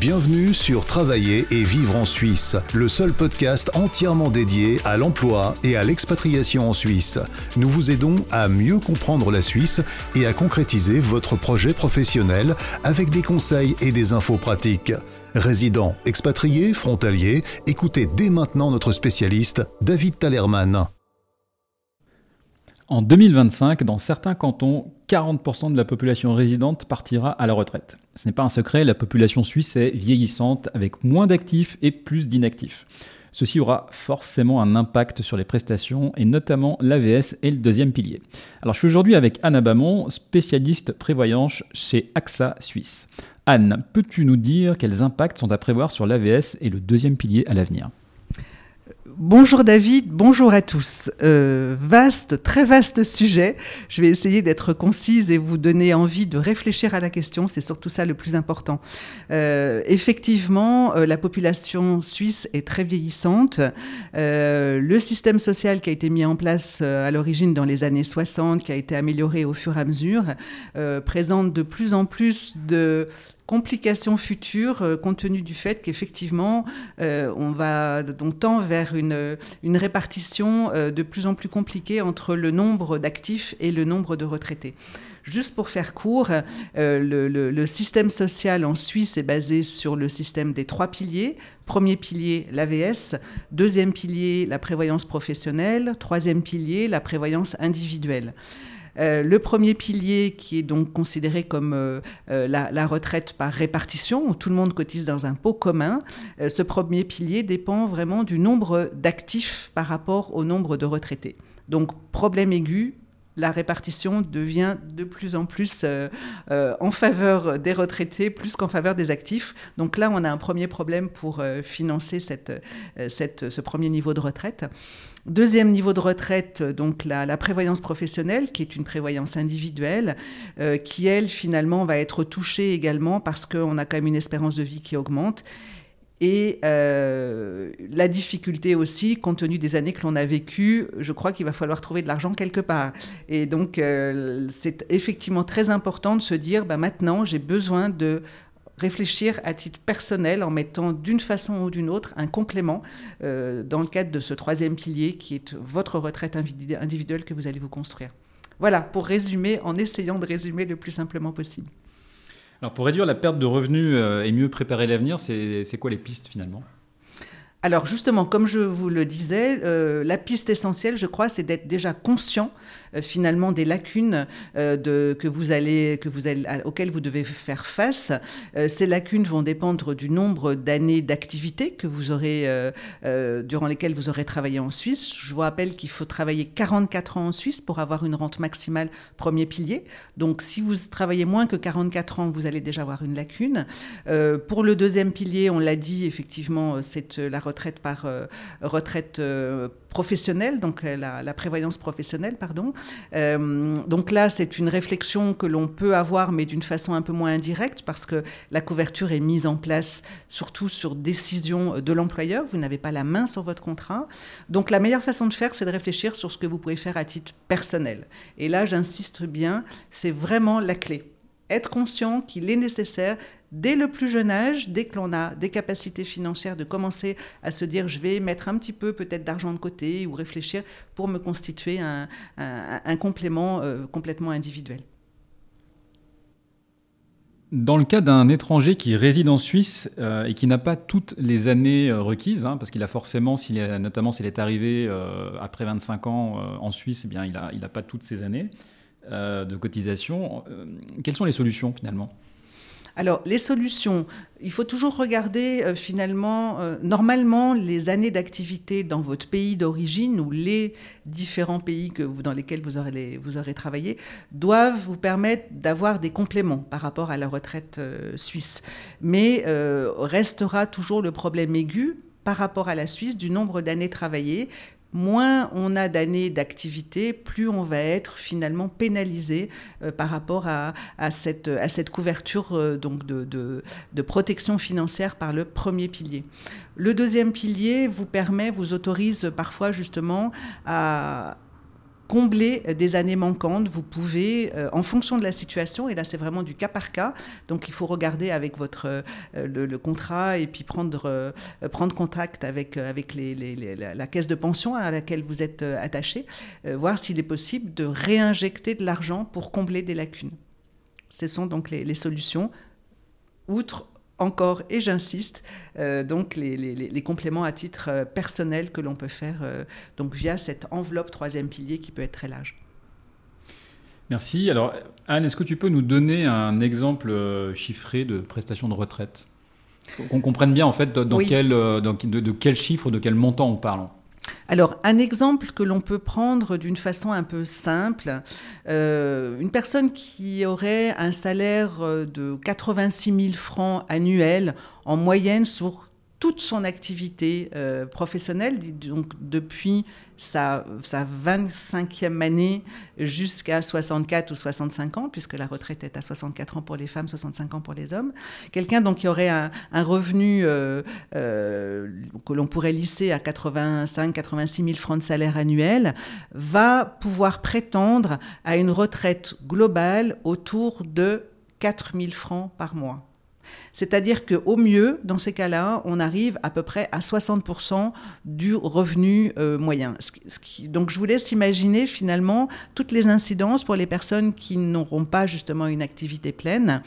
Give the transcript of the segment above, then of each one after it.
Bienvenue sur Travailler et vivre en Suisse, le seul podcast entièrement dédié à l'emploi et à l'expatriation en Suisse. Nous vous aidons à mieux comprendre la Suisse et à concrétiser votre projet professionnel avec des conseils et des infos pratiques. Résidents, expatriés, frontaliers, écoutez dès maintenant notre spécialiste, David Talerman. En 2025, dans certains cantons, 40% de la population résidente partira à la retraite. Ce n'est pas un secret, la population suisse est vieillissante avec moins d'actifs et plus d'inactifs. Ceci aura forcément un impact sur les prestations et notamment l'AVS et le deuxième pilier. Alors je suis aujourd'hui avec Anne Abamon, spécialiste prévoyance chez AXA Suisse. Anne, peux-tu nous dire quels impacts sont à prévoir sur l'AVS et le deuxième pilier à l'avenir? Bonjour David, bonjour à tous. Euh, vaste, très vaste sujet. Je vais essayer d'être concise et vous donner envie de réfléchir à la question. C'est surtout ça le plus important. Euh, effectivement, euh, la population suisse est très vieillissante. le système social qui a été mis en place à l'origine dans les années 60, qui a été amélioré au fur et à mesure, présente de plus en plus de complications futures euh, compte tenu du fait qu'effectivement euh, on va donc tend vers une, une répartition euh, de plus en plus compliquée entre le nombre d'actifs et le nombre de retraités. Juste pour faire court, le, le, système social en Suisse est basé sur le système des trois piliers. Premier pilier, l'AVS. Deuxième pilier, la prévoyance professionnelle. Troisième pilier, la prévoyance individuelle. Euh, le premier pilier qui est donc considéré comme euh, euh, la, retraite par répartition, où tout le monde cotise dans un pot commun, ce premier pilier dépend vraiment du nombre d'actifs par rapport au nombre de retraités. Donc problème aigu, la répartition devient de plus en plus en faveur des retraités plus qu'en faveur des actifs. Donc là, on a un premier problème pour financer ce premier niveau de retraite. Deuxième niveau de retraite, donc la, prévoyance professionnelle, qui est une prévoyance individuelle, euh, qui, elle, finalement, va être touchée également parce qu'on a quand même une espérance de vie qui augmente. Et euh, la difficulté aussi, compte tenu des années que l'on a vécues, je crois qu'il va falloir trouver de l'argent quelque part. Et donc, euh, c'est effectivement très important de se dire, bah, maintenant, j'ai besoin de réfléchir à titre personnel en mettant d'une façon ou d'une autre un complément euh, dans le cadre de ce troisième pilier qui est votre retraite individuelle que vous allez vous construire. Voilà, pour résumer, en essayant de résumer le plus simplement possible. Alors pour réduire la perte de revenus euh, et mieux préparer l'avenir, c'est quoi les pistes finalement? Alors justement, comme je vous le disais, euh, la piste essentielle, je crois, c'est d'être déjà conscient euh, finalement des lacunes euh, de, que vous allez, que vous auxquelles vous devez faire face. ces lacunes vont dépendre du nombre d'années d'activité que vous aurez, durant lesquelles vous aurez travaillé en Suisse. Je vous rappelle qu'il faut travailler 44 ans en Suisse pour avoir une rente maximale premier pilier. Donc si vous travaillez moins que 44 ans, vous allez déjà avoir une lacune. pour le deuxième pilier, on l'a dit, effectivement, c'est la retraite par euh, retraite euh, professionnelle, donc euh, la, prévoyance professionnelle, pardon. donc là, c'est une réflexion que l'on peut avoir, mais d'une façon un peu moins indirecte, parce que la couverture est mise en place surtout sur décision de l'employeur. Vous n'avez pas la main sur votre contrat. Donc la meilleure façon de faire, c'est de réfléchir sur ce que vous pouvez faire à titre personnel. Et là, j'insiste bien, c'est vraiment la clé être conscient qu'il est nécessaire dès le plus jeune âge, dès que l'on a des capacités financières, de commencer à se dire je vais mettre un petit peu peut-être d'argent de côté ou réfléchir pour me constituer un, complément euh, complètement individuel. Dans le cas d'un étranger qui réside en Suisse euh, et qui n'a pas toutes les années euh, requises, hein, parce qu'il a forcément, notamment s'il est arrivé après 25 ans en Suisse, eh bien, il n'a pas toutes ces années de cotisation, quelles sont les solutions finalement? Alors, les solutions, il faut toujours regarder euh, finalement, euh, normalement, les années d'activité dans votre pays d'origine ou les différents pays que dans lesquels vous aurez, travaillé doivent vous permettre d'avoir des compléments par rapport à la retraite euh, suisse. Mais restera toujours le problème aigu par rapport à la Suisse du nombre d'années travaillées moins on a d'années d'activité, plus on va être finalement pénalisé euh, par rapport à, cette, couverture euh, de, protection financière par le premier pilier. Le deuxième pilier vous permet, vous autorise parfois justement à combler des années manquantes. Vous pouvez, en fonction de la situation, et là c'est vraiment du cas par cas, donc il faut regarder avec votre, le, contrat et puis prendre, prendre contact avec, avec les, la caisse de pension à laquelle vous êtes attaché, voir s'il est possible de réinjecter de l'argent pour combler des lacunes. Ce sont donc les, solutions, outre encore, et j'insiste, euh, donc les, compléments à titre euh, personnel que l'on peut faire euh, donc via cette enveloppe troisième pilier qui peut être très large. Merci. Alors Anne, est-ce que tu peux nous donner un exemple chiffré de prestation de retraite? Qu'on comprenne bien en fait dans, quel, de, de, quel chiffre, de quel montant on parle. Alors, un exemple que l'on peut prendre d'une façon un peu simple, euh, une personne qui aurait un salaire euh, de 86 000 francs annuels en moyenne sur toute son activité euh, professionnelle, donc depuis sa, sa 25e année jusqu'à 64 ou 65 ans, puisque la retraite est à 64 ans pour les femmes, 65 ans pour les hommes. Quelqu'un donc qui aurait un, revenu euh, euh, que l'on pourrait lisser à 85-86 000 francs de salaire annuel va pouvoir prétendre à une retraite globale autour de 4 000 francs par mois. C'est-à-dire qu'au mieux, dans ces cas-là, on arrive à peu près à 60% du revenu euh, moyen. donc je vous laisse imaginer finalement toutes les incidences pour les personnes qui n'auront pas justement une activité pleine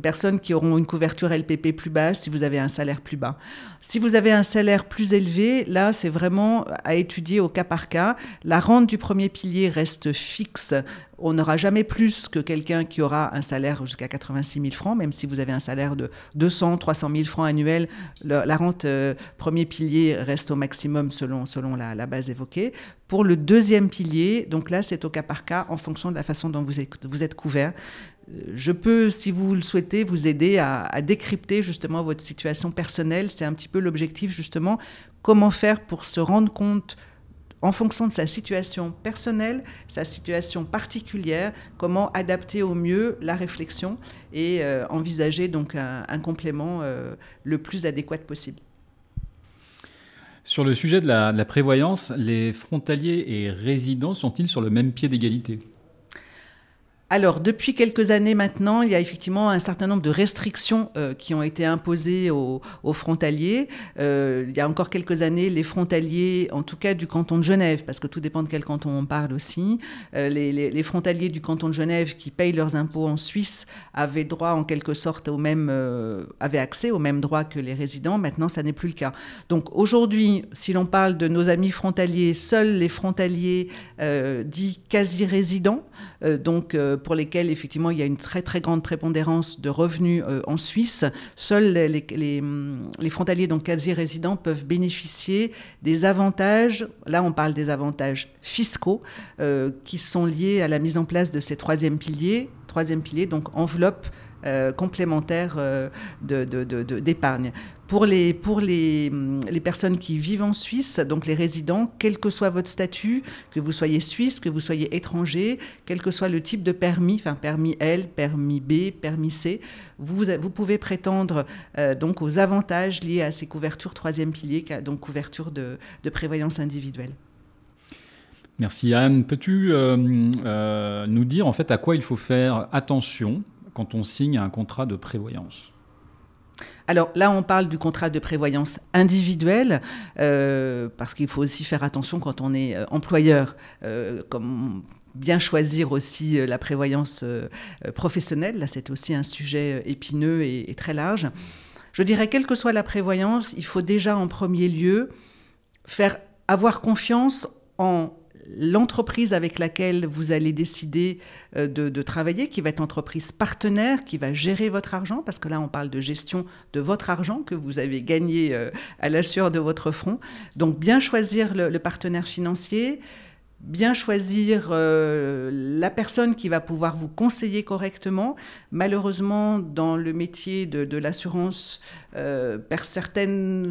personnes qui auront une couverture LPP plus basse si vous avez un salaire plus bas. Si vous avez un salaire plus élevé, là, c'est vraiment à étudier au cas par cas. La rente du premier pilier reste fixe. On n'aura jamais plus que quelqu'un qui aura un salaire jusqu'à 86 000 francs, même si vous avez un salaire de 200, 300 000 francs annuels, la rente euh, premier pilier reste au maximum selon, selon la, base évoquée. Pour le deuxième pilier, donc là, c'est au cas par cas en fonction de la façon dont vous êtes, vous êtes couvert je peux, si vous le souhaitez, vous aider à, décrypter justement votre situation personnelle. C'est un petit peu l'objectif justement. Comment faire pour se rendre compte en fonction de sa situation personnelle, sa situation particulière, comment adapter au mieux la réflexion et euh, envisager donc un, complément euh, le plus adéquat possible. Sur le sujet de la prévoyance, les frontaliers et résidents sont-ils sur le même pied d'égalité? Alors, depuis quelques années maintenant, il y a effectivement un certain nombre de restrictions euh, qui ont été imposées aux, frontaliers. Euh, il y a encore quelques années, les frontaliers, en tout cas du canton de Genève, parce que tout dépend de quel canton on parle aussi, euh, les, frontaliers du canton de Genève qui payent leurs impôts en Suisse avaient droit en quelque sorte au même, avaient accès aux mêmes droits que les résidents. Maintenant, ça n'est plus le cas. Donc aujourd'hui, si l'on parle de nos amis frontaliers, seuls les frontaliers dits quasi-résidents, donc pour lesquels effectivement il y a une très très grande prépondérance de revenus euh, en Suisse. Seuls les, hum, frontaliers, donc quasi-résidents, peuvent bénéficier des avantages, là on parle des avantages fiscaux, euh, qui sont liés à la mise en place de ces troisième piliers. Troisième pilier, donc enveloppe euh, complémentaire euh, d'épargne. Pour, les, pour les, hum, les, personnes qui vivent en Suisse, donc les résidents, quel que soit votre statut, que vous soyez suisse, que vous soyez étranger, quel que soit le type de permis, enfin permis L, permis B, permis C, vous, vous pouvez prétendre euh, donc aux avantages liés à ces couvertures troisième pilier, donc couverture de, de prévoyance individuelle. Merci Anne. Peux-tu nous dire en fait à quoi il faut faire attention quand on signe un contrat de prévoyance alors là, on parle du contrat de prévoyance individuel, euh, parce qu'il faut aussi faire attention quand on est euh, employeur, euh, comme bien choisir aussi la prévoyance professionnelle. Là, c'est aussi un sujet épineux et, et, très large. Je dirais, quelle que soit la prévoyance, il faut déjà en premier lieu faire avoir confiance en l'entreprise avec laquelle vous allez décider euh, de, travailler, qui va être l'entreprise partenaire, qui va gérer votre argent, parce que là on parle de gestion de votre argent que vous avez gagné euh, à la de votre front. Donc bien choisir le partenaire financier, bien choisir euh, la personne qui va pouvoir vous conseiller correctement. Malheureusement, dans le métier de, l'assurance, euh,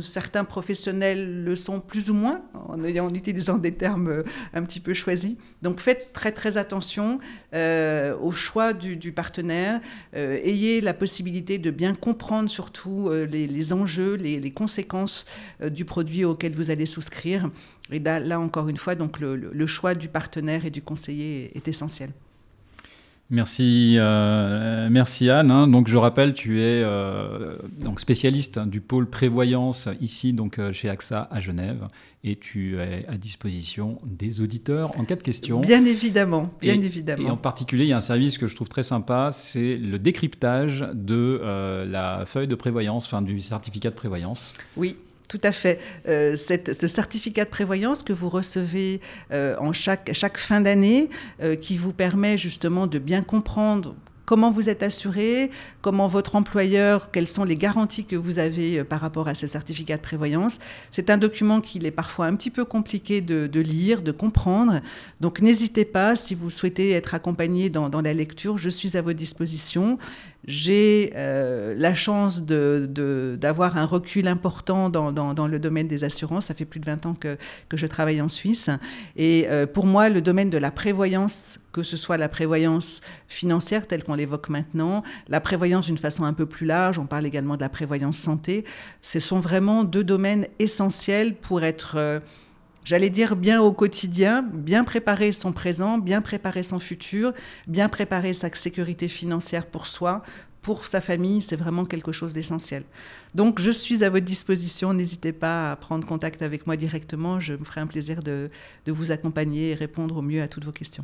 certains professionnels le sont plus ou moins, en, utilisant des termes euh, un petit peu choisis. Donc faites très très attention au choix du, partenaire. ayez la possibilité de bien comprendre surtout les, enjeux, les conséquences du produit auquel vous allez souscrire. Et là, encore une fois, donc le, choix du partenaire et du conseiller est essentiel. Merci, euh, merci Anne. Hein. Donc je rappelle, tu es euh, donc spécialiste du pôle prévoyance ici donc euh, chez AXA à Genève et tu es à disposition des auditeurs en cas de questions. Bien évidemment, bien et, évidemment. Et en particulier, il y a un service que je trouve très sympa, c'est le décryptage de la feuille de prévoyance, enfin du certificat de prévoyance. Oui, tout à fait. Euh, ce certificat de prévoyance que vous recevez euh, en chaque, fin d'année, euh, qui vous permet justement de bien comprendre comment vous êtes assuré, comment votre employeur, quelles sont les garanties que vous avez par rapport à ce certificat de prévoyance. C'est un document qu'il est parfois un petit peu compliqué de, lire, de comprendre. Donc n'hésitez pas, si vous souhaitez être accompagné dans, la lecture, je suis à votre disposition. J'ai euh, la chance d'avoir de, un recul important dans, dans, le domaine des assurances. Ça fait plus de 20 ans que, que je travaille en Suisse. Et euh, pour moi, le domaine de la prévoyance, que ce soit la prévoyance financière telle qu'on l'évoque maintenant, la prévoyance d'une façon un peu plus large, on parle également de la prévoyance santé, ce sont vraiment deux domaines essentiels pour être... Euh, j'allais dire bien au quotidien, bien préparer son présent, bien préparer son futur, bien préparer sa sécurité financière pour soi, pour sa famille, c'est vraiment quelque chose d'essentiel. Donc je suis à votre disposition, n'hésitez pas à prendre contact avec moi directement, je me ferai un plaisir de, vous accompagner et répondre au mieux à toutes vos questions.